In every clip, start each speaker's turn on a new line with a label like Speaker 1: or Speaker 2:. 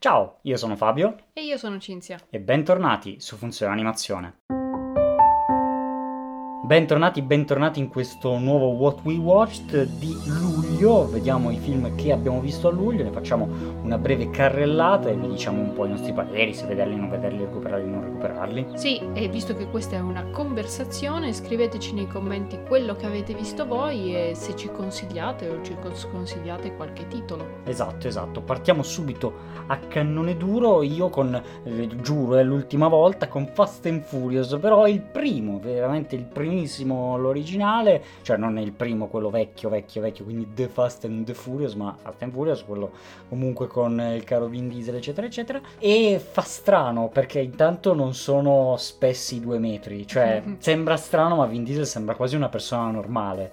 Speaker 1: Ciao, io sono Fabio
Speaker 2: E io sono Cinzia.
Speaker 1: e bentornati su Funzione Animazione. Bentornati, bentornati in questo nuovo What We Watched di luglio. Vediamo i film che abbiamo visto a luglio, ne facciamo una breve carrellata e vi diciamo un po' i nostri pareri, se vederli, non vederli, recuperarli, non recuperarli.
Speaker 2: Sì, e visto che questa è una conversazione, scriveteci nei commenti quello che avete visto voi e se ci consigliate o ci cons- consigliate qualche titolo.
Speaker 1: Esatto, esatto. Partiamo subito a cannone duro. Io con, eh, giuro, è l'ultima volta con Fast and Furious, però il primo, veramente il primissimo, l'originale, cioè non è il primo, quello vecchio, vecchio, vecchio, quindi The Fast and the Furious, ma Fast and Furious, quello comunque con il caro Vin Diesel, eccetera, eccetera. E fa strano perché intanto non sono spessi due metri, cioè sembra strano, ma Vin Diesel sembra quasi una persona normale.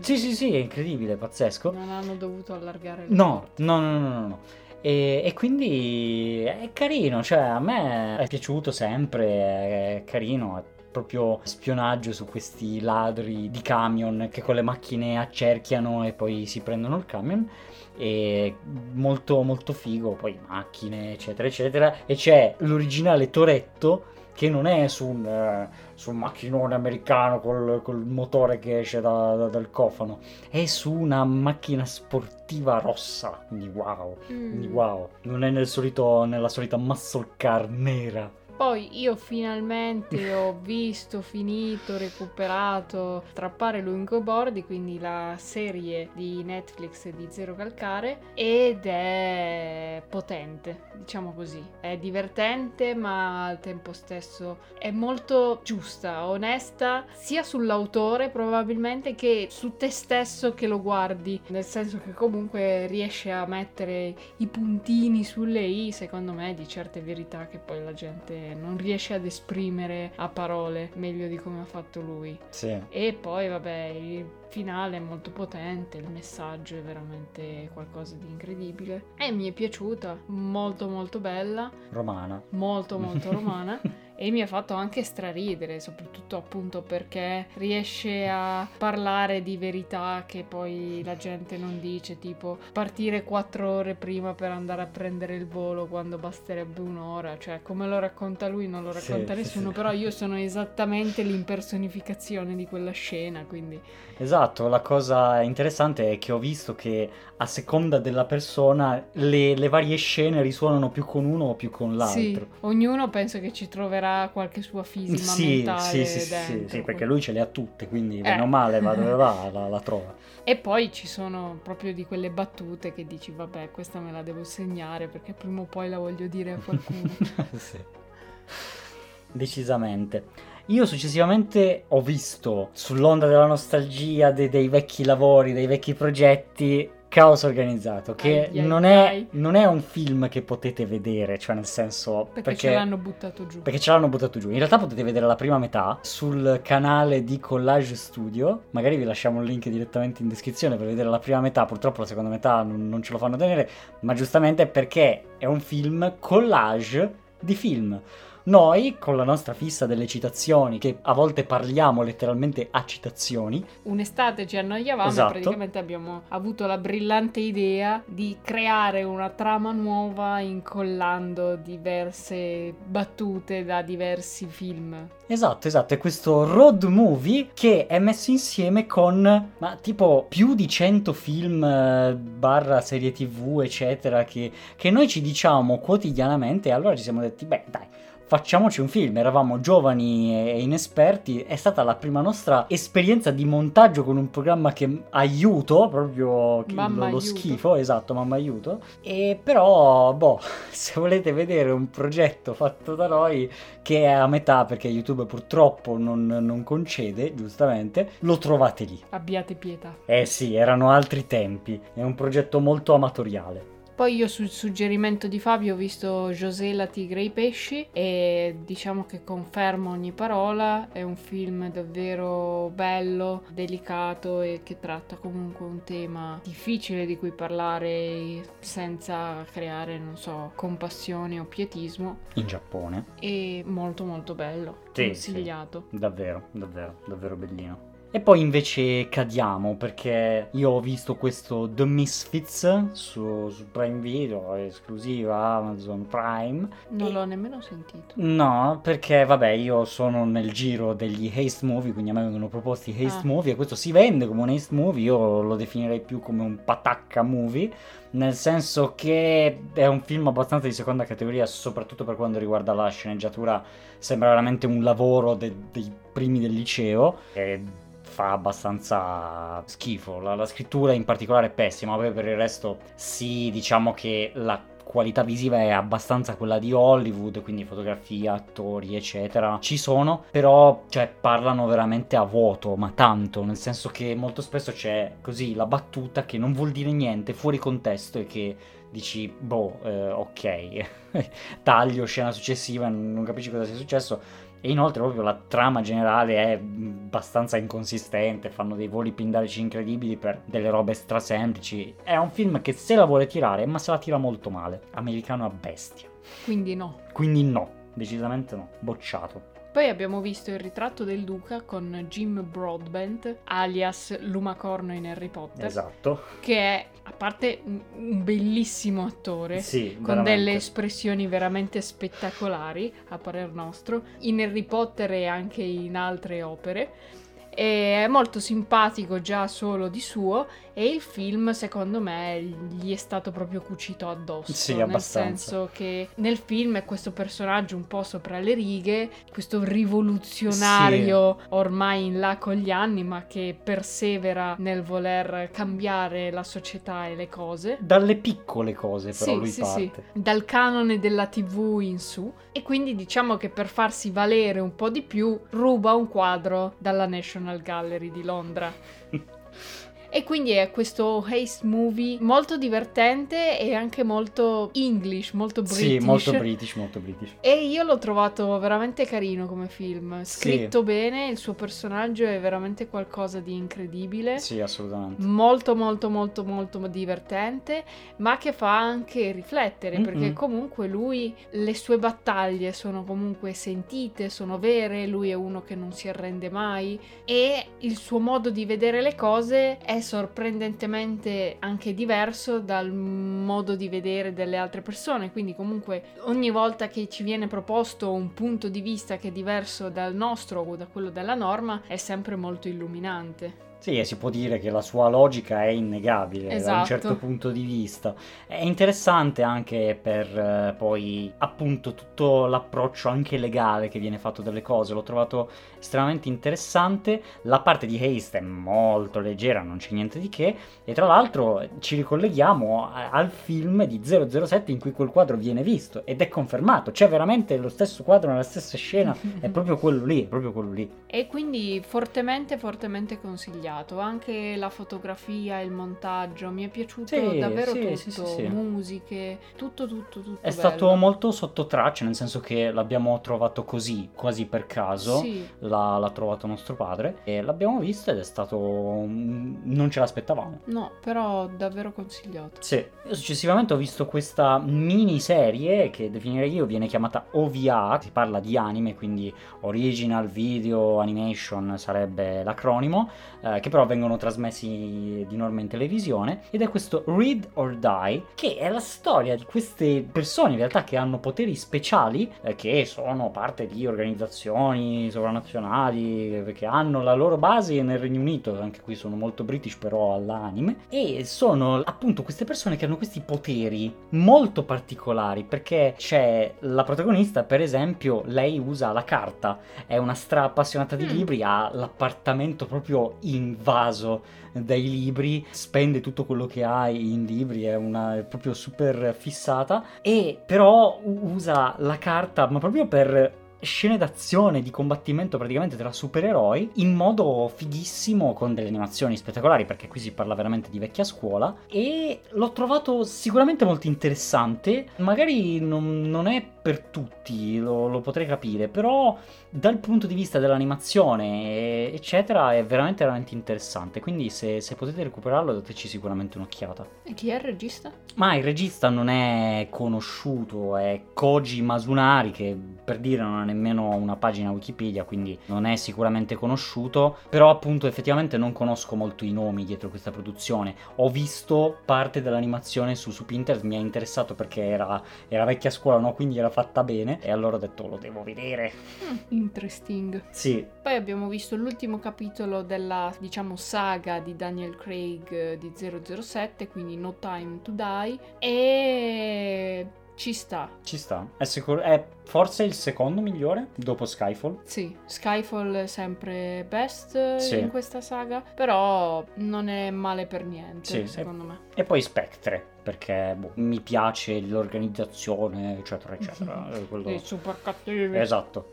Speaker 1: Sì, sì, sì, è incredibile, pazzesco.
Speaker 2: Non hanno dovuto allargare le
Speaker 1: No, no, no, no, no, no. E, e quindi è carino, cioè a me è piaciuto sempre, è carino, è proprio spionaggio su questi ladri di camion che con le macchine accerchiano e poi si prendono il camion. E molto molto figo, poi macchine eccetera eccetera. E c'è l'originale Toretto che non è su un, eh, su un macchinone americano col, col motore che esce da- da- dal cofano, è su una macchina sportiva rossa. Quindi wow, quindi
Speaker 2: Mm.
Speaker 1: wow. Non è nel solito, nella solita muscle car nera.
Speaker 2: Poi io finalmente ho visto, finito, recuperato Trappare lungo bordi, quindi la serie di Netflix di Zero Calcare ed è potente, diciamo così. È divertente ma al tempo stesso è molto giusta, onesta, sia sull'autore probabilmente che su te stesso che lo guardi, nel senso che comunque riesce a mettere i puntini sulle i, secondo me, di certe verità che poi la gente non riesce ad esprimere a parole meglio di come ha fatto lui.
Speaker 1: Sì.
Speaker 2: E poi, vabbè, il finale è molto potente, il messaggio è veramente qualcosa di incredibile. E mi è piaciuta, molto molto bella,
Speaker 1: Romana.
Speaker 2: molto molto romana. E mi ha fatto anche straridere, soprattutto appunto perché riesce a parlare di verità che poi la gente non dice, tipo partire quattro ore prima per andare a prendere il volo quando basterebbe un'ora, cioè come lo racconta lui non lo racconta
Speaker 1: sì,
Speaker 2: nessuno,
Speaker 1: sì.
Speaker 2: però io sono esattamente l'impersonificazione di quella scena, quindi
Speaker 1: Esatto, la cosa interessante è che ho visto che a seconda della persona le, le varie scene risuonano più con uno o più con l'altro.
Speaker 2: sì, ognuno penso che ci troverà qualche sua fisima
Speaker 1: Sì,
Speaker 2: mentale
Speaker 1: sì, sì, sì,
Speaker 2: dentro.
Speaker 1: sì, perché lui ce le ha tutte, quindi
Speaker 2: Eh.
Speaker 1: bene o male va dove va, la, la trova.
Speaker 2: E poi ci sono proprio di quelle battute che dici, vabbè, questa me la devo segnare perché prima o poi la voglio dire a qualcuno.
Speaker 1: sì. Decisamente. Io successivamente ho visto sull'onda della nostalgia de- dei vecchi lavori, dei vecchi progetti, Caos Organizzato, che
Speaker 2: Ai, ai,
Speaker 1: non, è,
Speaker 2: ai.
Speaker 1: non è un film che potete vedere, cioè nel senso...
Speaker 2: Perché, ce l'hanno buttato giù.
Speaker 1: Perché ce l'hanno buttato giù. In realtà potete vedere la prima metà sul canale di Collage Studio. Magari vi lasciamo il link direttamente in descrizione per vedere la prima metà. Purtroppo la seconda metà non, non ce lo fanno tenere, ma giustamente perché è un film collage di film. Noi, con la nostra fissa delle citazioni, che a volte parliamo letteralmente a citazioni,
Speaker 2: Un'estate ci annoiavamo
Speaker 1: Esatto.
Speaker 2: e praticamente abbiamo avuto la brillante idea di creare una trama nuova incollando diverse battute da diversi film.
Speaker 1: Esatto, esatto, è questo road movie che è messo insieme con, ma tipo più di 100 film eh, barra serie tv, eccetera, che, che noi ci diciamo quotidianamente e allora ci siamo detti, beh dai, facciamoci un film, eravamo giovani e inesperti, è stata la prima nostra esperienza di montaggio con un programma che aiuto, proprio
Speaker 2: Mamma
Speaker 1: lo, lo
Speaker 2: aiuto.
Speaker 1: schifo, esatto, mamma aiuto, e però, boh, se volete vedere un progetto fatto da noi che è a metà perché YouTube purtroppo non, non concede, giustamente, lo trovate lì.
Speaker 2: Abbiate pietà.
Speaker 1: Eh sì, erano altri tempi, è un progetto molto amatoriale.
Speaker 2: Poi io sul suggerimento di Fabio ho visto José la tigre e i pesci e diciamo che confermo ogni parola, è un film davvero bello, delicato e che tratta comunque un tema difficile di cui parlare senza creare, non so, compassione o pietismo
Speaker 1: In Giappone.
Speaker 2: e molto molto bello,
Speaker 1: Sì,
Speaker 2: consigliato.
Speaker 1: Davvero, davvero, davvero bellino. E poi invece cadiamo perché io ho visto questo The Misfits su, su Prime Video, esclusiva Amazon Prime.
Speaker 2: Non
Speaker 1: E-
Speaker 2: l'ho nemmeno sentito.
Speaker 1: No, perché vabbè, io sono nel giro degli haste movie, quindi a me vengono proposti haste
Speaker 2: Ah.
Speaker 1: movie e questo si vende come un haste movie, io lo definirei più come un patacca movie, nel senso che è un film abbastanza di seconda categoria, soprattutto per quanto riguarda la sceneggiatura, sembra veramente un lavoro de- dei primi del liceo e fa abbastanza schifo, la, la scrittura in particolare è pessima, poi per il resto sì, diciamo che la qualità visiva è abbastanza quella di Hollywood, quindi fotografia, attori, eccetera. Ci sono, però cioè, parlano veramente a vuoto, ma tanto, nel senso che molto spesso c'è così la battuta che non vuol dire niente, fuori contesto e che dici, boh, eh, ok, taglio, scena successiva, non capisci cosa sia successo. E inoltre proprio la trama generale è abbastanza inconsistente, fanno dei voli pindarici incredibili per delle robe strasemplici. È un film che se la vuole tirare, ma se la tira molto male. Americano a bestia.
Speaker 2: Quindi no.
Speaker 1: Quindi no, decisamente no, bocciato.
Speaker 2: Poi abbiamo visto il ritratto del Duca con Jim Broadbent, alias Lumacorno in Harry Potter,
Speaker 1: Esatto.
Speaker 2: che è, a parte un- bellissimo attore,
Speaker 1: Sì,
Speaker 2: con
Speaker 1: veramente.
Speaker 2: delle espressioni veramente spettacolari, a parer nostro, in Harry Potter e anche in altre opere. È molto simpatico già solo di suo e il film secondo me gli è stato proprio cucito addosso.
Speaker 1: Sì,
Speaker 2: nel
Speaker 1: abbastanza.
Speaker 2: senso che nel film è questo personaggio un po' sopra le righe questo rivoluzionario ormai in là con gli anni ma che persevera nel voler cambiare la società e le cose.
Speaker 1: Dalle piccole cose però
Speaker 2: sì,
Speaker 1: lui
Speaker 2: sì,
Speaker 1: parte.
Speaker 2: sì, dal canone della TV in su. E quindi diciamo che per farsi valere un po' di più ruba un quadro dalla National Gallery di Londra. E quindi è questo haste movie molto divertente e anche molto English, molto British.
Speaker 1: Sì, molto british, molto british.
Speaker 2: E io l'ho trovato veramente carino come film, scritto bene, il suo personaggio è veramente qualcosa di incredibile.
Speaker 1: Sì, assolutamente.
Speaker 2: Molto molto molto molto divertente, ma che fa anche riflettere,
Speaker 1: Mm-mm.
Speaker 2: perché comunque lui, le sue battaglie sono comunque sentite, sono vere, lui è uno che non si arrende mai e il suo modo di vedere le cose è sorprendentemente anche diverso dal modo di vedere delle altre persone, quindi comunque ogni volta che ci viene proposto un punto di vista che è diverso dal nostro o da quello della norma è sempre molto illuminante.
Speaker 1: Sì, e si può dire che la sua logica è innegabile da un
Speaker 2: Esatto.
Speaker 1: certo punto di vista. È interessante anche per eh, poi appunto tutto l'approccio anche legale che viene fatto delle cose. L'ho trovato estremamente interessante. La parte di Haste è molto leggera, non c'è niente di che. E tra l'altro ci ricolleghiamo a- al film di 007 in cui quel quadro viene visto ed è confermato. C'è veramente lo stesso quadro nella stessa scena. È proprio quello lì, è proprio quello lì.
Speaker 2: E quindi fortemente, fortemente consigliato. Anche la fotografia, il montaggio, mi è piaciuto
Speaker 1: Sì,
Speaker 2: davvero
Speaker 1: sì,
Speaker 2: tutto.
Speaker 1: sì, sì, sì.
Speaker 2: Musiche, tutto, tutto, tutto.
Speaker 1: È stato
Speaker 2: bello.
Speaker 1: molto sotto traccia, nel senso che l'abbiamo trovato così, quasi per caso. L'ha, l'ha trovato nostro padre e l'abbiamo visto ed è stato. non ce l'aspettavamo.
Speaker 2: no, però davvero consigliato.
Speaker 1: Sì. Io successivamente ho visto questa miniserie che definirei io viene chiamata OVA, si parla di anime, quindi Original Video Animation sarebbe l'acronimo, eh, che però vengono trasmessi di norma in televisione, ed è questo Read or Die, che è la storia di queste persone in realtà che hanno poteri speciali, eh, che sono parte di organizzazioni sovranazionali, eh, che hanno la loro base nel Regno Unito, anche qui sono molto british però all'anime, e sono appunto queste persone che hanno questi poteri molto particolari, perché c'è la protagonista, per esempio, lei usa la carta, è una stra appassionata di
Speaker 2: Mm.
Speaker 1: libri, ha l'appartamento proprio invaso dai libri, spende tutto quello che ha in libri, è una è proprio super fissata e però usa la carta ma proprio per scene d'azione di combattimento praticamente tra supereroi in modo fighissimo con delle animazioni spettacolari perché qui si parla veramente di vecchia scuola e l'ho trovato sicuramente molto interessante. Magari non, non è per tutti lo, lo potrei capire però dal punto di vista dell'animazione eccetera è veramente veramente interessante. Quindi se, se potete recuperarlo dateci sicuramente un'occhiata.
Speaker 2: E chi è il regista?
Speaker 1: ma il regista non è conosciuto, è Koji Masunari, che per dire non ha nemmeno una pagina Wikipedia, quindi non è sicuramente conosciuto, però appunto effettivamente non conosco molto i nomi dietro questa produzione. Ho visto parte dell'animazione su, su Pinterest, mi ha interessato perché era, era vecchia scuola, no? Quindi era fatta bene e allora ho detto lo devo vedere.
Speaker 2: Mm, interesting.
Speaker 1: Sì.
Speaker 2: Poi abbiamo visto l'ultimo capitolo della, diciamo, saga di Daniel Craig eh, di 007, quindi No Time to Die e ci sta.
Speaker 1: Ci sta. È, sicur- è forse il secondo migliore dopo Skyfall.
Speaker 2: Sì, Skyfall è sempre best
Speaker 1: Sì.
Speaker 2: in questa saga, però non è male per niente,
Speaker 1: Sì,
Speaker 2: secondo me.
Speaker 1: E poi Spectre, perché boh, mi piace l'organizzazione, eccetera, eccetera. Eh, quello-
Speaker 2: I super cattivi.
Speaker 1: Esatto.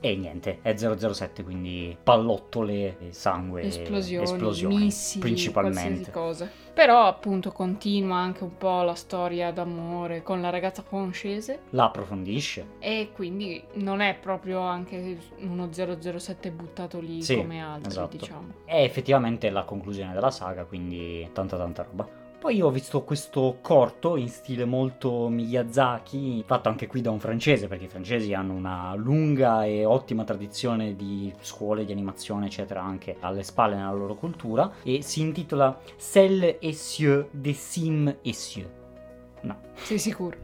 Speaker 1: E niente, è 007, quindi pallottole, sangue,
Speaker 2: Esplosioni,
Speaker 1: esplosioni
Speaker 2: missili,
Speaker 1: principalmente.
Speaker 2: cosa. Però appunto continua anche un po' la storia d'amore con la ragazza francese
Speaker 1: La approfondisce.
Speaker 2: e quindi non è proprio anche uno 007 buttato lì
Speaker 1: Sì,
Speaker 2: come altri,
Speaker 1: esatto.
Speaker 2: diciamo.
Speaker 1: È effettivamente la conclusione della saga, quindi tanta tanta roba. Poi io ho visto questo corto in stile molto Miyazaki, fatto anche qui da un francese, perché i francesi hanno una lunga e ottima tradizione di scuole di animazione, eccetera, anche alle spalle nella loro cultura, e si intitola Celle et cieux des cimes et cieux. No,
Speaker 2: Sei sicuro?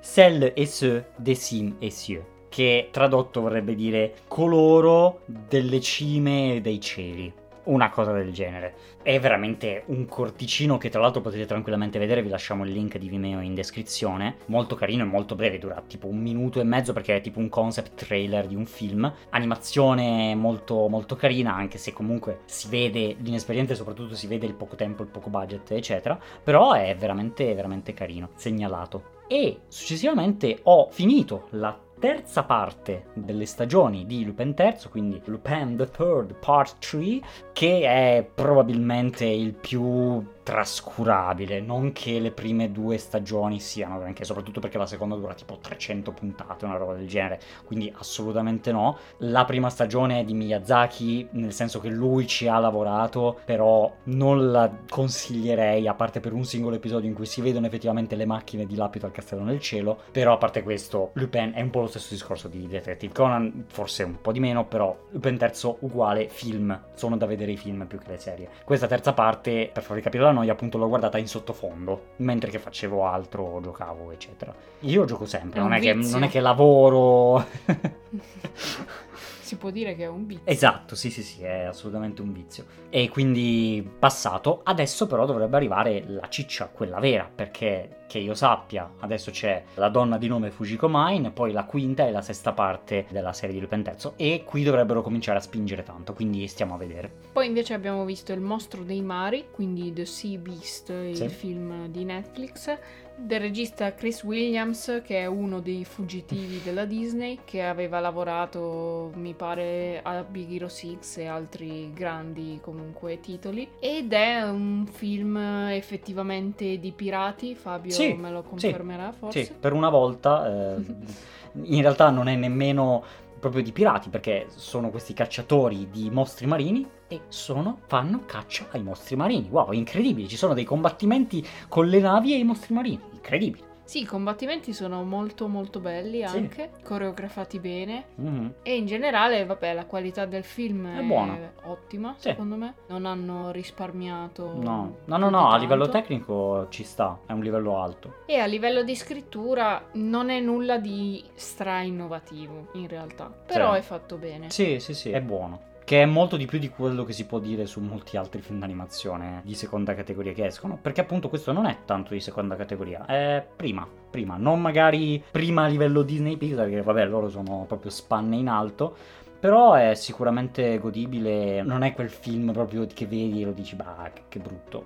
Speaker 1: Celle et ceux des cimes et cieux, che tradotto vorrebbe dire coloro delle cime e dei cieli. Una cosa del genere. È veramente un corticino che tra l'altro potete tranquillamente vedere, vi lasciamo il link di Vimeo in descrizione. Molto carino e molto breve, dura tipo un minuto e mezzo perché è tipo un concept trailer di un film. Animazione molto molto carina, anche se comunque si vede l'inesperienza e soprattutto si vede il poco tempo, il poco budget, eccetera. Però è veramente veramente carino, segnalato. E successivamente ho finito la terza parte delle stagioni di Lupin III, quindi Lupin the Third Part 3, che è probabilmente il più trascurabile, non che le prime due stagioni siano granché, soprattutto perché la seconda dura tipo 300 puntate, una roba del genere, quindi assolutamente no. La prima stagione è di Miyazaki, nel senso che lui ci ha lavorato, però non la consiglierei, a parte per un singolo episodio in cui si vedono effettivamente le macchine di Lapito al castello nel cielo, però a parte questo, Lupin è un po' lo stesso discorso di Detective Conan, forse un po' di meno, però Lupin terzo uguale film, sono da vedere i film più che le serie. Questa terza parte, per farvi capire la noia, appunto l'ho guardata in sottofondo, mentre che facevo altro, giocavo, eccetera. Io gioco sempre, non è, che, non è che lavoro...
Speaker 2: Si può dire che è un beat.
Speaker 1: Esatto, sì, sì, sì, è assolutamente un vizio. E quindi passato, adesso però dovrebbe arrivare la ciccia, quella vera, perché che io sappia, adesso c'è la donna di nome Fujiko Mine, poi la quinta e la sesta parte della serie di III e qui dovrebbero cominciare a spingere tanto, quindi stiamo a vedere.
Speaker 2: Poi invece abbiamo visto Il mostro dei mari, quindi The Sea Beast, il
Speaker 1: Sì.
Speaker 2: film di Netflix, del regista Chris Williams, che è uno dei fuggitivi della Disney, che aveva lavorato, mi pare, a Big Hero 6 e altri grandi comunque titoli. Ed è un film effettivamente di pirati, Fabio
Speaker 1: Sì,
Speaker 2: me lo
Speaker 1: sì,
Speaker 2: confermerà forse.
Speaker 1: Sì, per una volta, eh, in realtà non è nemmeno proprio di pirati, perché sono questi cacciatori di mostri marini e sono, fanno caccia ai mostri marini. Wow, incredibile, ci sono dei combattimenti con le navi e i mostri marini, incredibile.
Speaker 2: Sì, i combattimenti sono molto molto belli
Speaker 1: Sì.
Speaker 2: anche, coreografati bene.
Speaker 1: Mhm.
Speaker 2: E in generale, vabbè, la qualità del film
Speaker 1: È
Speaker 2: è,
Speaker 1: buona.
Speaker 2: ottima,
Speaker 1: Sì.
Speaker 2: secondo me. Non hanno risparmiato.
Speaker 1: No, no, no, no, a livello tecnico ci sta, è un livello alto.
Speaker 2: E a livello di scrittura non è nulla di stra innovativo, in realtà. Però
Speaker 1: Sì.
Speaker 2: è fatto bene.
Speaker 1: Sì, sì, sì, è buono. Che è molto di più di quello che si può dire su molti altri film d'animazione di seconda categoria che escono. Perché appunto questo non è tanto di seconda categoria, è prima, prima. Non magari prima a livello Disney Pixar, che vabbè loro sono proprio spanne in alto. Però è sicuramente godibile, non è quel film proprio che vedi e lo dici, bah, che, brutto.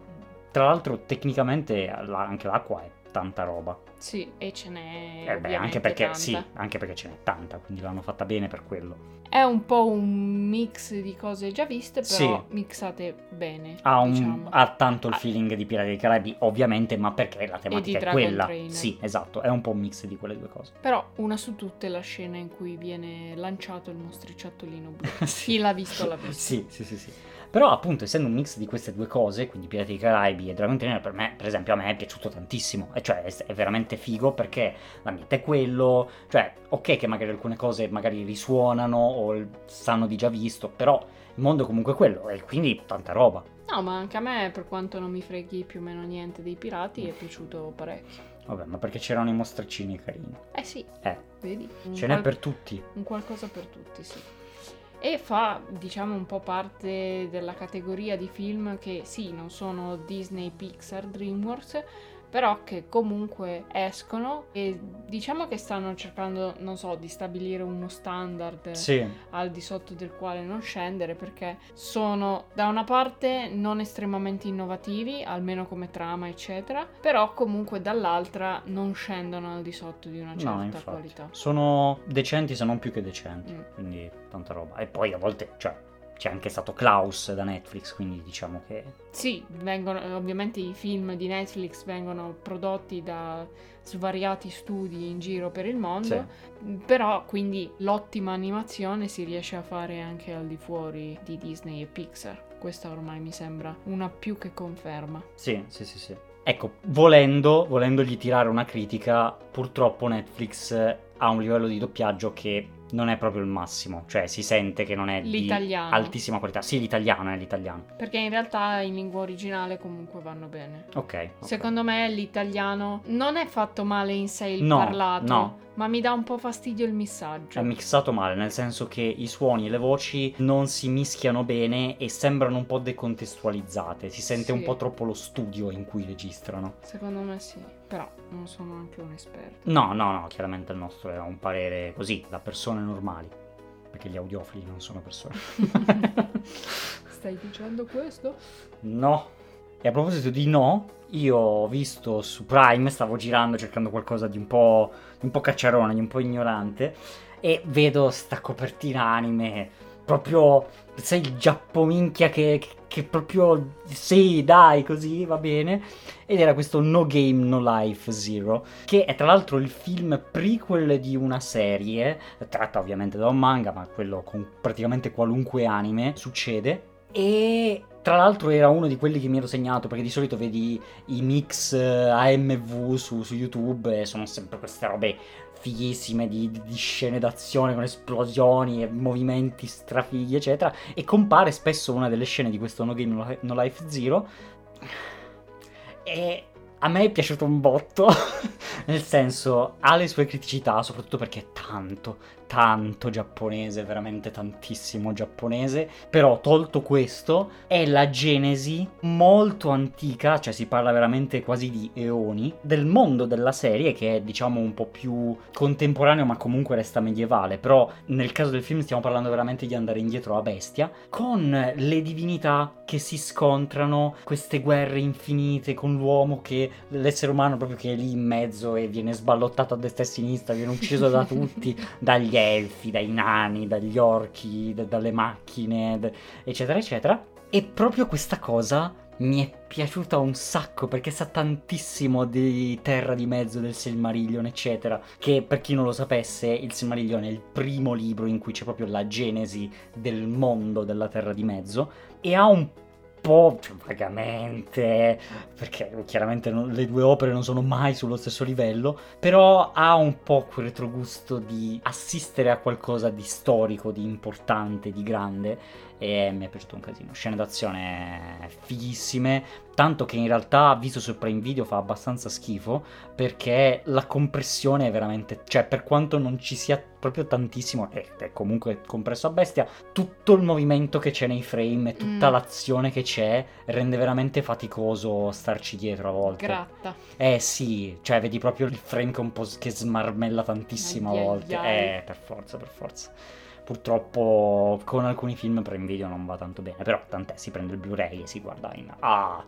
Speaker 1: Tra l'altro tecnicamente anche l'acqua è tanta roba.
Speaker 2: Sì, e ce n'è.
Speaker 1: Eh beh, anche perché,
Speaker 2: tanta.
Speaker 1: sì, anche perché ce n'è tanta, quindi l'hanno fatta bene per quello.
Speaker 2: È un po' un mix di cose già viste, però
Speaker 1: Sì.
Speaker 2: mixate bene.
Speaker 1: Ha, un-
Speaker 2: diciamo.
Speaker 1: ha tanto il
Speaker 2: Ah.
Speaker 1: feeling di Pirati dei Caraibi, ovviamente, ma perché la tematica è quella.
Speaker 2: Trainer.
Speaker 1: Sì, esatto, è un po' un mix di quelle due cose.
Speaker 2: Però una su tutte la scena in cui viene lanciato il mostriciattolino blu.
Speaker 1: Sì.
Speaker 2: Chi l'ha visto l'ha visto.
Speaker 1: Sì, sì, sì, sì. Però appunto essendo un mix di queste due cose, quindi Pirati dei Caraibi e Dragon Trainer, per me, per esempio, a me è piaciuto tantissimo. E cioè è, veramente figo perché l'ambiente è quello, cioè ok che magari alcune cose magari risuonano o sanno di già visto, però il mondo è comunque quello e quindi tanta roba.
Speaker 2: No, ma anche a me, per quanto non mi freghi più o meno niente dei pirati, è piaciuto parecchio.
Speaker 1: Vabbè, ma perché c'erano i mostraccini carini.
Speaker 2: Eh sì,
Speaker 1: Eh,
Speaker 2: vedi? Un
Speaker 1: ce n'è
Speaker 2: qual-
Speaker 1: per tutti.
Speaker 2: Un qualcosa per tutti, sì. E fa, diciamo, un po' parte della categoria di film che sì, non sono Disney, Pixar, DreamWorks, però che comunque escono e diciamo che stanno cercando, non so, di stabilire uno standard
Speaker 1: Sì,
Speaker 2: al di sotto del quale non scendere perché sono da una parte non estremamente innovativi, almeno come trama, eccetera, però comunque dall'altra non scendono al di sotto di una certa
Speaker 1: no,
Speaker 2: qualità.
Speaker 1: Sono decenti se non più che decenti,
Speaker 2: Mm.
Speaker 1: quindi tanta roba. E poi a volte, cioè, c'è anche stato Klaus da Netflix, quindi diciamo che...
Speaker 2: Sì, vengono, ovviamente i film di Netflix vengono prodotti da svariati studi in giro per il mondo, però quindi l'ottima animazione si riesce a fare anche al di fuori di Disney e Pixar. Questa ormai mi sembra una più che conferma.
Speaker 1: Sì, sì, sì, sì. Ecco, volendo, volendogli tirare una critica, purtroppo Netflix ha un livello di doppiaggio che non è proprio il massimo, cioè si sente che non è
Speaker 2: L'italiano.
Speaker 1: di altissima qualità. Sì, l'italiano è l'italiano.
Speaker 2: Perché in realtà in lingua originale comunque vanno bene.
Speaker 1: Ok. ok.
Speaker 2: Secondo me l'italiano non è fatto male in sé il
Speaker 1: No,
Speaker 2: parlato,
Speaker 1: no.
Speaker 2: ma mi dà un po' fastidio il missaggio.
Speaker 1: È mixato male, nel senso che i suoni e le voci non si mischiano bene e sembrano un po' decontestualizzate. Si sente un
Speaker 2: Sì.
Speaker 1: po' troppo lo studio in cui registrano.
Speaker 2: Secondo me sì, però non sono anche un esperto.
Speaker 1: No, no, no, chiaramente il nostro è un parere così, da persone normali. Perché gli audiofili non sono persone.
Speaker 2: Stai dicendo questo?
Speaker 1: no. E a proposito di no, io ho visto su Prime, stavo girando cercando qualcosa di un po', di un po' cacciarone, di un po' ignorante, e vedo sta copertina anime, proprio, sai, il giappominchia che, che, proprio, sì, dai, così, va bene. Ed era questo No Game No Life Zero, che è tra l'altro il film prequel di una serie, tratta ovviamente da un manga, ma quello con praticamente qualunque anime succede. E tra l'altro era uno di quelli che mi ero segnato, perché di solito vedi i mix eh, AMV su, su YouTube e sono sempre queste robe fighissime di, di- scene d'azione con esplosioni e movimenti strafighi, eccetera. E compare spesso una delle scene di questo No Game No Life Zero. E a me è piaciuto un botto, nel senso ha le sue criticità, soprattutto perché è tanto, tanto giapponese, veramente tantissimo giapponese, però tolto questo è la genesi molto antica, cioè si parla veramente quasi di eoni, del mondo della serie che è diciamo un po' più contemporaneo ma comunque resta medievale, però nel caso del film stiamo parlando veramente di andare indietro a bestia, con le divinità che si scontrano, queste guerre infinite con l'uomo che l'essere umano proprio che è lì in mezzo e viene sballottato a destra e a sinistra, viene ucciso da tutti, dagli elfi, dai nani, dagli orchi, da- dalle macchine, d- eccetera, eccetera. E proprio questa cosa mi è piaciuta un sacco perché sa tantissimo di Terra di Mezzo, del Silmarillion, eccetera. Che per chi non lo sapesse, il Silmarillion è il primo libro in cui c'è proprio la genesi del mondo della Terra di Mezzo e ha un po' vagamente, perché chiaramente non- le due opere non sono mai sullo stesso livello, però ha un po' quel retrogusto di assistere a qualcosa di storico, di importante, di grande e mi è piaciuto un casino. Scene d'azione fighissime, tanto che in realtà visto su Prime Video fa abbastanza schifo perché la compressione è veramente, cioè per quanto non ci sia proprio tantissimo, e è comunque compresso a bestia, tutto il movimento che c'è nei frame e tutta
Speaker 2: Mm.
Speaker 1: l'azione che c'è rende veramente faticoso starci dietro a volte.
Speaker 2: Gratta.
Speaker 1: Eh sì, cioè vedi proprio il frame che un po' s- che smarmella tantissimo a
Speaker 2: ai
Speaker 1: volte.
Speaker 2: ai.
Speaker 1: Eh, per forza, per forza. Purtroppo con alcuni film Prime Video non va tanto bene, però tant'è, si prende il Blu-ray e si guarda in... Ah,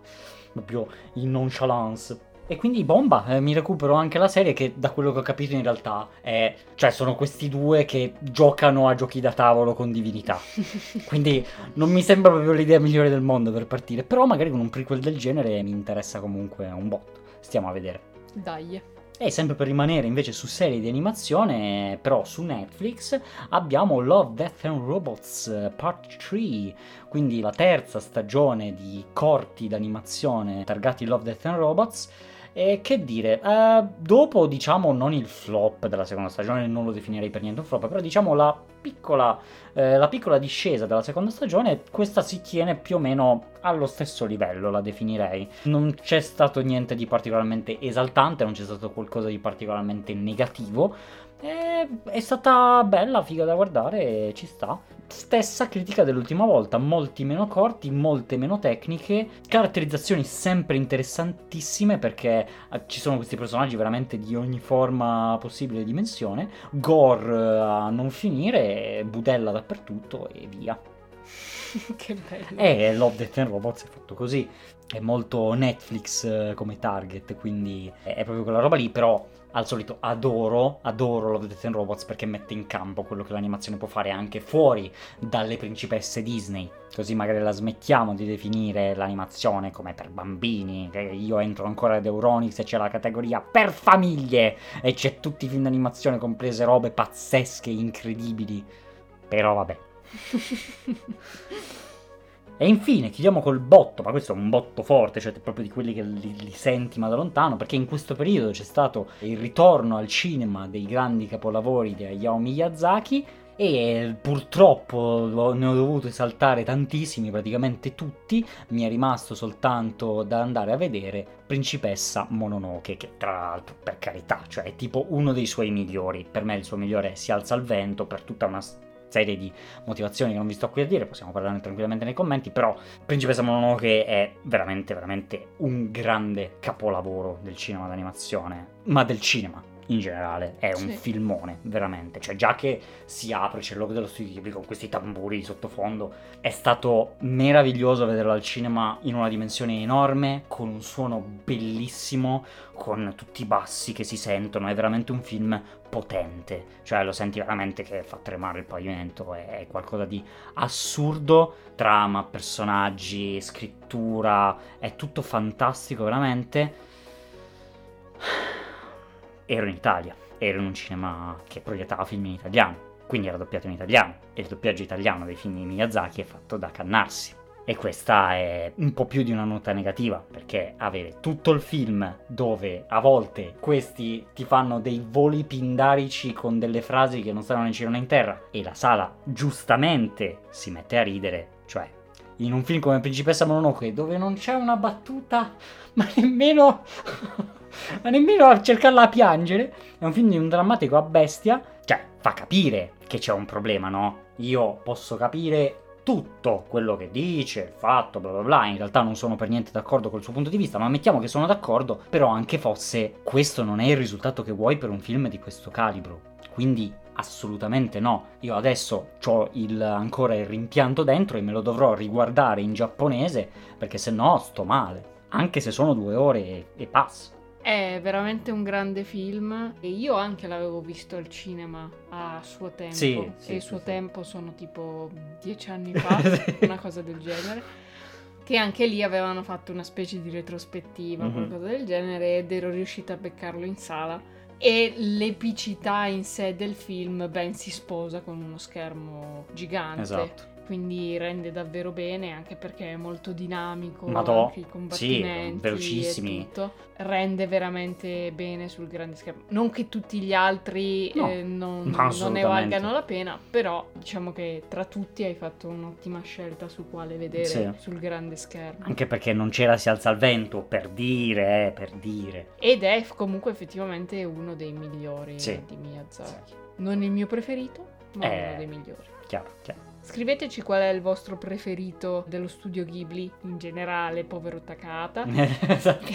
Speaker 1: proprio in nonchalance. E quindi bomba, eh, mi recupero anche la serie che da quello che ho capito in realtà è... Cioè sono questi due che giocano a giochi da tavolo con divinità. Quindi non mi sembra proprio l'idea migliore del mondo per partire, però magari con un prequel del genere mi interessa comunque un botto. Stiamo a vedere.
Speaker 2: Dai.
Speaker 1: E sempre per rimanere invece su serie di animazione, però su Netflix, abbiamo Love, Death and Robots Part 3, quindi la terza stagione di corti d'animazione targati Love, Death and Robots. E che dire, eh, dopo diciamo non il flop della seconda stagione, non lo definirei per niente un flop, però diciamo la piccola, eh, la piccola discesa della seconda stagione, questa si tiene più o meno allo stesso livello, la definirei. Non c'è stato niente di particolarmente esaltante, non c'è stato qualcosa di particolarmente negativo. E è stata bella, figa da guardare, ci sta. Stessa critica dell'ultima volta, molti meno corti, molte meno tecniche, caratterizzazioni sempre interessantissime perché eh, ci sono questi personaggi veramente di ogni forma possibile e dimensione, gore eh, a non finire, budella dappertutto e via.
Speaker 2: che bello.
Speaker 1: E Love, Death and Robots è fatto così. È molto Netflix eh, come target, quindi è proprio quella roba lì, però al solito adoro, adoro Love, Death and Robots perché mette in campo quello che l'animazione può fare anche fuori dalle principesse Disney. Così magari la smettiamo di definire l'animazione come per bambini. Io entro ancora ad Euronix e c'è la categoria per famiglie e c'è tutti i film d'animazione comprese robe pazzesche, incredibili. Però vabbè. E infine chiudiamo col botto, ma questo è un botto forte, cioè proprio di quelli che li, li, senti ma da lontano, perché in questo periodo c'è stato il ritorno al cinema dei grandi capolavori di Hayao Miyazaki e purtroppo ne ho dovuto saltare tantissimi, praticamente tutti, mi è rimasto soltanto da andare a vedere Principessa Mononoke, che tra l'altro per carità, cioè è tipo uno dei suoi migliori, per me il suo migliore è Si alza al vento per tutta una serie di motivazioni che non vi sto qui a dire, possiamo parlarne tranquillamente nei commenti, però Principessa Mononoke è veramente, veramente un grande capolavoro del cinema d'animazione, ma del cinema in generale è un sì. filmone, veramente. Cioè, già che si apre, c'è il logo dello studio Ghibli con questi tamburi di sottofondo, è stato meraviglioso vederlo al cinema in una dimensione enorme, con un suono bellissimo, con tutti i bassi che si sentono. È veramente un film potente. Cioè, lo senti veramente che fa tremare il pavimento. È qualcosa di assurdo. Trama, personaggi, scrittura, è tutto fantastico, veramente ero in Italia, ero in un cinema che proiettava film in italiano, quindi era doppiato in italiano e il doppiaggio italiano dei film di Miyazaki è fatto da cannarsi. E questa è un po' più di una nota negativa, perché avere tutto il film dove a volte questi ti fanno dei voli pindarici con delle frasi che non stanno in cielo né in terra, e la sala giustamente si mette a ridere, cioè in un film come Principessa Mononoke dove non c'è una battuta, ma nemmeno ma nemmeno a cercarla a piangere. È un film di un drammatico a bestia. Cioè, fa capire che c'è un problema, no? Io posso capire tutto quello che dice, il fatto, bla bla bla. In realtà non sono per niente d'accordo col suo punto di vista, ma mettiamo che sono d'accordo. Però anche fosse, questo non è il risultato che vuoi per un film di questo calibro. Quindi assolutamente no. Io adesso ho il, ancora il rimpianto dentro e me lo dovrò riguardare in giapponese perché se no sto male. Anche se sono due ore e, e passa.
Speaker 2: È veramente un grande film e io anche l'avevo visto al cinema a suo tempo.
Speaker 1: Sì,
Speaker 2: e il suo
Speaker 1: sì,
Speaker 2: tempo sono tipo dieci anni fa, una cosa del genere. Che anche lì avevano fatto una specie di retrospettiva, mm-hmm. qualcosa del genere, ed ero riuscita a beccarlo in sala. E l'epicità in sé del film ben si sposa con uno schermo gigante.
Speaker 1: Esatto
Speaker 2: quindi rende davvero bene anche perché è molto dinamico
Speaker 1: Madò,
Speaker 2: anche i combattimenti
Speaker 1: sì, velocissimi.
Speaker 2: rende veramente bene sul grande schermo. Non che tutti gli altri
Speaker 1: no,
Speaker 2: eh, non, non, ne valgano la pena però diciamo che tra tutti hai fatto un'ottima scelta su quale vedere sì. sul grande schermo.
Speaker 1: Anche perché non c'era si alza il vento per dire eh, per dire.
Speaker 2: Ed è comunque effettivamente uno dei migliori
Speaker 1: sì.
Speaker 2: di Miyazaki. Non il mio preferito ma
Speaker 1: eh,
Speaker 2: uno dei migliori.
Speaker 1: chiaro chiaro
Speaker 2: Scriveteci qual è il vostro preferito dello studio Ghibli in generale, povero Takata.
Speaker 1: esatto.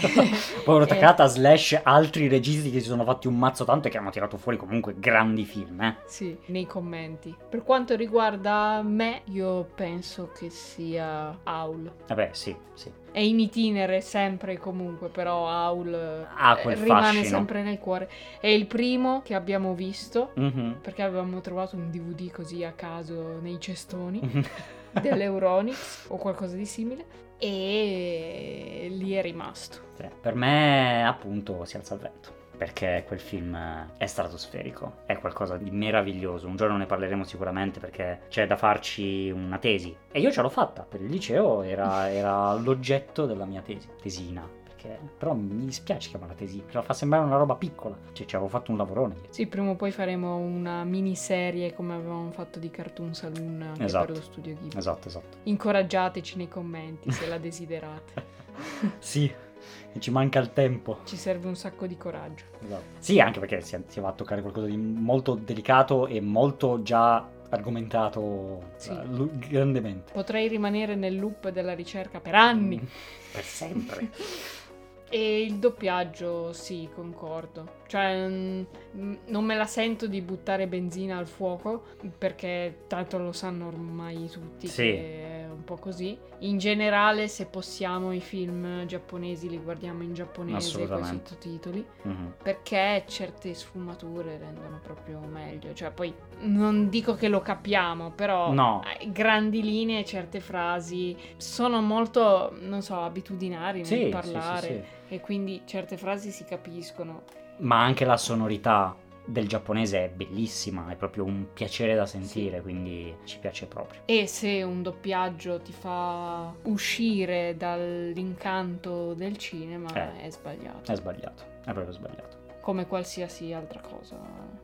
Speaker 1: povero Takata slash altri registi che si sono fatti un mazzo tanto e che hanno tirato fuori comunque grandi film, eh?
Speaker 2: Sì, nei commenti. Per quanto riguarda me, io penso che sia Aul.
Speaker 1: Vabbè, sì, sì.
Speaker 2: È in itinere sempre e comunque, però Aul
Speaker 1: ha quel
Speaker 2: rimane
Speaker 1: fascino.
Speaker 2: sempre nel cuore. È il primo che abbiamo visto,
Speaker 1: mm-hmm.
Speaker 2: perché avevamo trovato un DVD così a caso nei cestoni dell'Euronix o qualcosa di simile e lì è rimasto.
Speaker 1: Sì, per me appunto si alza il vento perché quel film è stratosferico, è qualcosa di meraviglioso. Un giorno ne parleremo sicuramente perché c'è da farci una tesi. E io ce l'ho fatta per il liceo, era, era l'oggetto della mia tesi, tesina perché però mi dispiace chiamarla tesi, perché la fa sembrare una roba piccola, cioè ci avevo fatto un lavorone.
Speaker 2: Sì, prima o poi faremo una miniserie come avevamo fatto di Cartoon Saloon
Speaker 1: Esatto.
Speaker 2: per lo studio Ghibli.
Speaker 1: Esatto, esatto.
Speaker 2: Incoraggiateci nei commenti se la desiderate.
Speaker 1: Sì, ci manca il tempo.
Speaker 2: Ci serve un sacco di coraggio.
Speaker 1: Esatto. Sì, anche perché si, si va a toccare qualcosa di molto delicato e molto già argomentato
Speaker 2: Sì.
Speaker 1: eh, grandemente.
Speaker 2: Potrei rimanere nel loop della ricerca per anni.
Speaker 1: Per sempre.
Speaker 2: E il doppiaggio, sì, concordo. Cioè, mm, non me la sento di buttare benzina al fuoco, perché tanto lo sanno ormai tutti
Speaker 1: Sì.
Speaker 2: che è un po' così. In generale, se possiamo, i film giapponesi li guardiamo in giapponese con i sottotitoli,
Speaker 1: Mhm.
Speaker 2: perché certe sfumature rendono proprio meglio. Cioè, poi non dico che lo capiamo, però
Speaker 1: No.
Speaker 2: grandi linee, certe frasi sono molto, non so, abitudinari nel
Speaker 1: Sì, sì,
Speaker 2: parlare
Speaker 1: sì.
Speaker 2: e quindi certe frasi si capiscono.
Speaker 1: Ma anche la sonorità del giapponese è bellissima, è proprio un piacere da sentire, quindi ci piace proprio.
Speaker 2: E se un doppiaggio ti fa uscire dall'incanto del cinema,
Speaker 1: Eh.
Speaker 2: è sbagliato.
Speaker 1: È sbagliato, è proprio sbagliato.
Speaker 2: Come qualsiasi altra cosa.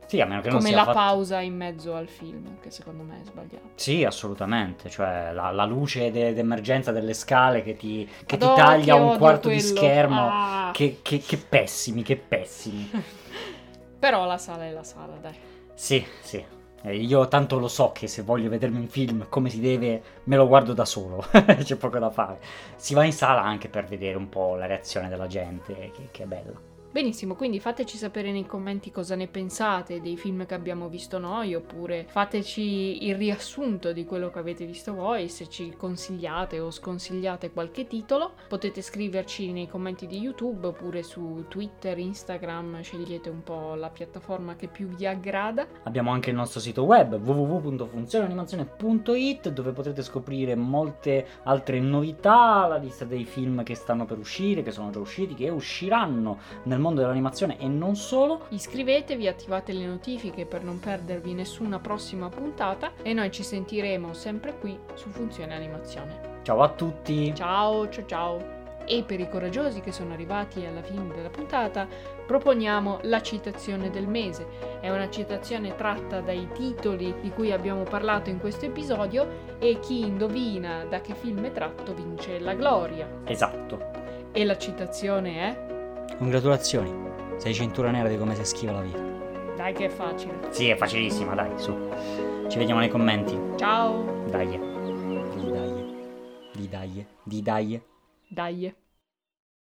Speaker 1: Sì, a meno che non
Speaker 2: Come
Speaker 1: sia
Speaker 2: la
Speaker 1: fatto-
Speaker 2: pausa in mezzo al film, che secondo me è sbagliato.
Speaker 1: Sì, assolutamente, cioè la, la luce de- d'emergenza delle scale che ti, che ti taglia
Speaker 2: che
Speaker 1: un quarto di
Speaker 2: quello.
Speaker 1: schermo.
Speaker 2: Ah.
Speaker 1: Che, che- che pessimi, che pessimi.
Speaker 2: Però la sala è la sala, dai.
Speaker 1: Sì, sì. Io tanto lo so che se voglio vedermi un film come si deve, me lo guardo da solo. C'è poco da fare. Si va in sala anche per vedere un po' la reazione della gente, che, che è bella.
Speaker 2: Benissimo, quindi fateci sapere nei commenti cosa ne pensate dei film che abbiamo visto noi, oppure fateci il riassunto di quello che avete visto voi, se ci consigliate o sconsigliate qualche titolo. Potete scriverci nei commenti di YouTube oppure su Twitter, Instagram, scegliete un po' la piattaforma che più vi aggrada.
Speaker 1: Abbiamo anche il nostro sito web www.funzioneanimazione.it dove potrete scoprire molte altre novità, la lista dei film che stanno per uscire, che sono già usciti, che usciranno nel mondo dell'animazione e non solo.
Speaker 2: Iscrivetevi, attivate le notifiche per non perdervi nessuna prossima puntata e noi ci sentiremo sempre qui su Funzione Animazione.
Speaker 1: Ciao a tutti!
Speaker 2: Ciao, ciao, ciao. E per i coraggiosi che sono arrivati alla fine della puntata, proponiamo la citazione del mese. È una citazione tratta dai titoli di cui abbiamo parlato in questo episodio e chi indovina da che film è tratto vince la gloria.
Speaker 1: Esatto.
Speaker 2: E la citazione è...
Speaker 1: Congratulazioni, sei cintura nera di come si schiva la vita.
Speaker 2: Dai che è facile.
Speaker 1: Sì, è facilissima, dai, su. Ci vediamo nei commenti.
Speaker 2: Ciao.
Speaker 1: Dai. Di dai. Di dai. Di dai.
Speaker 2: Dai.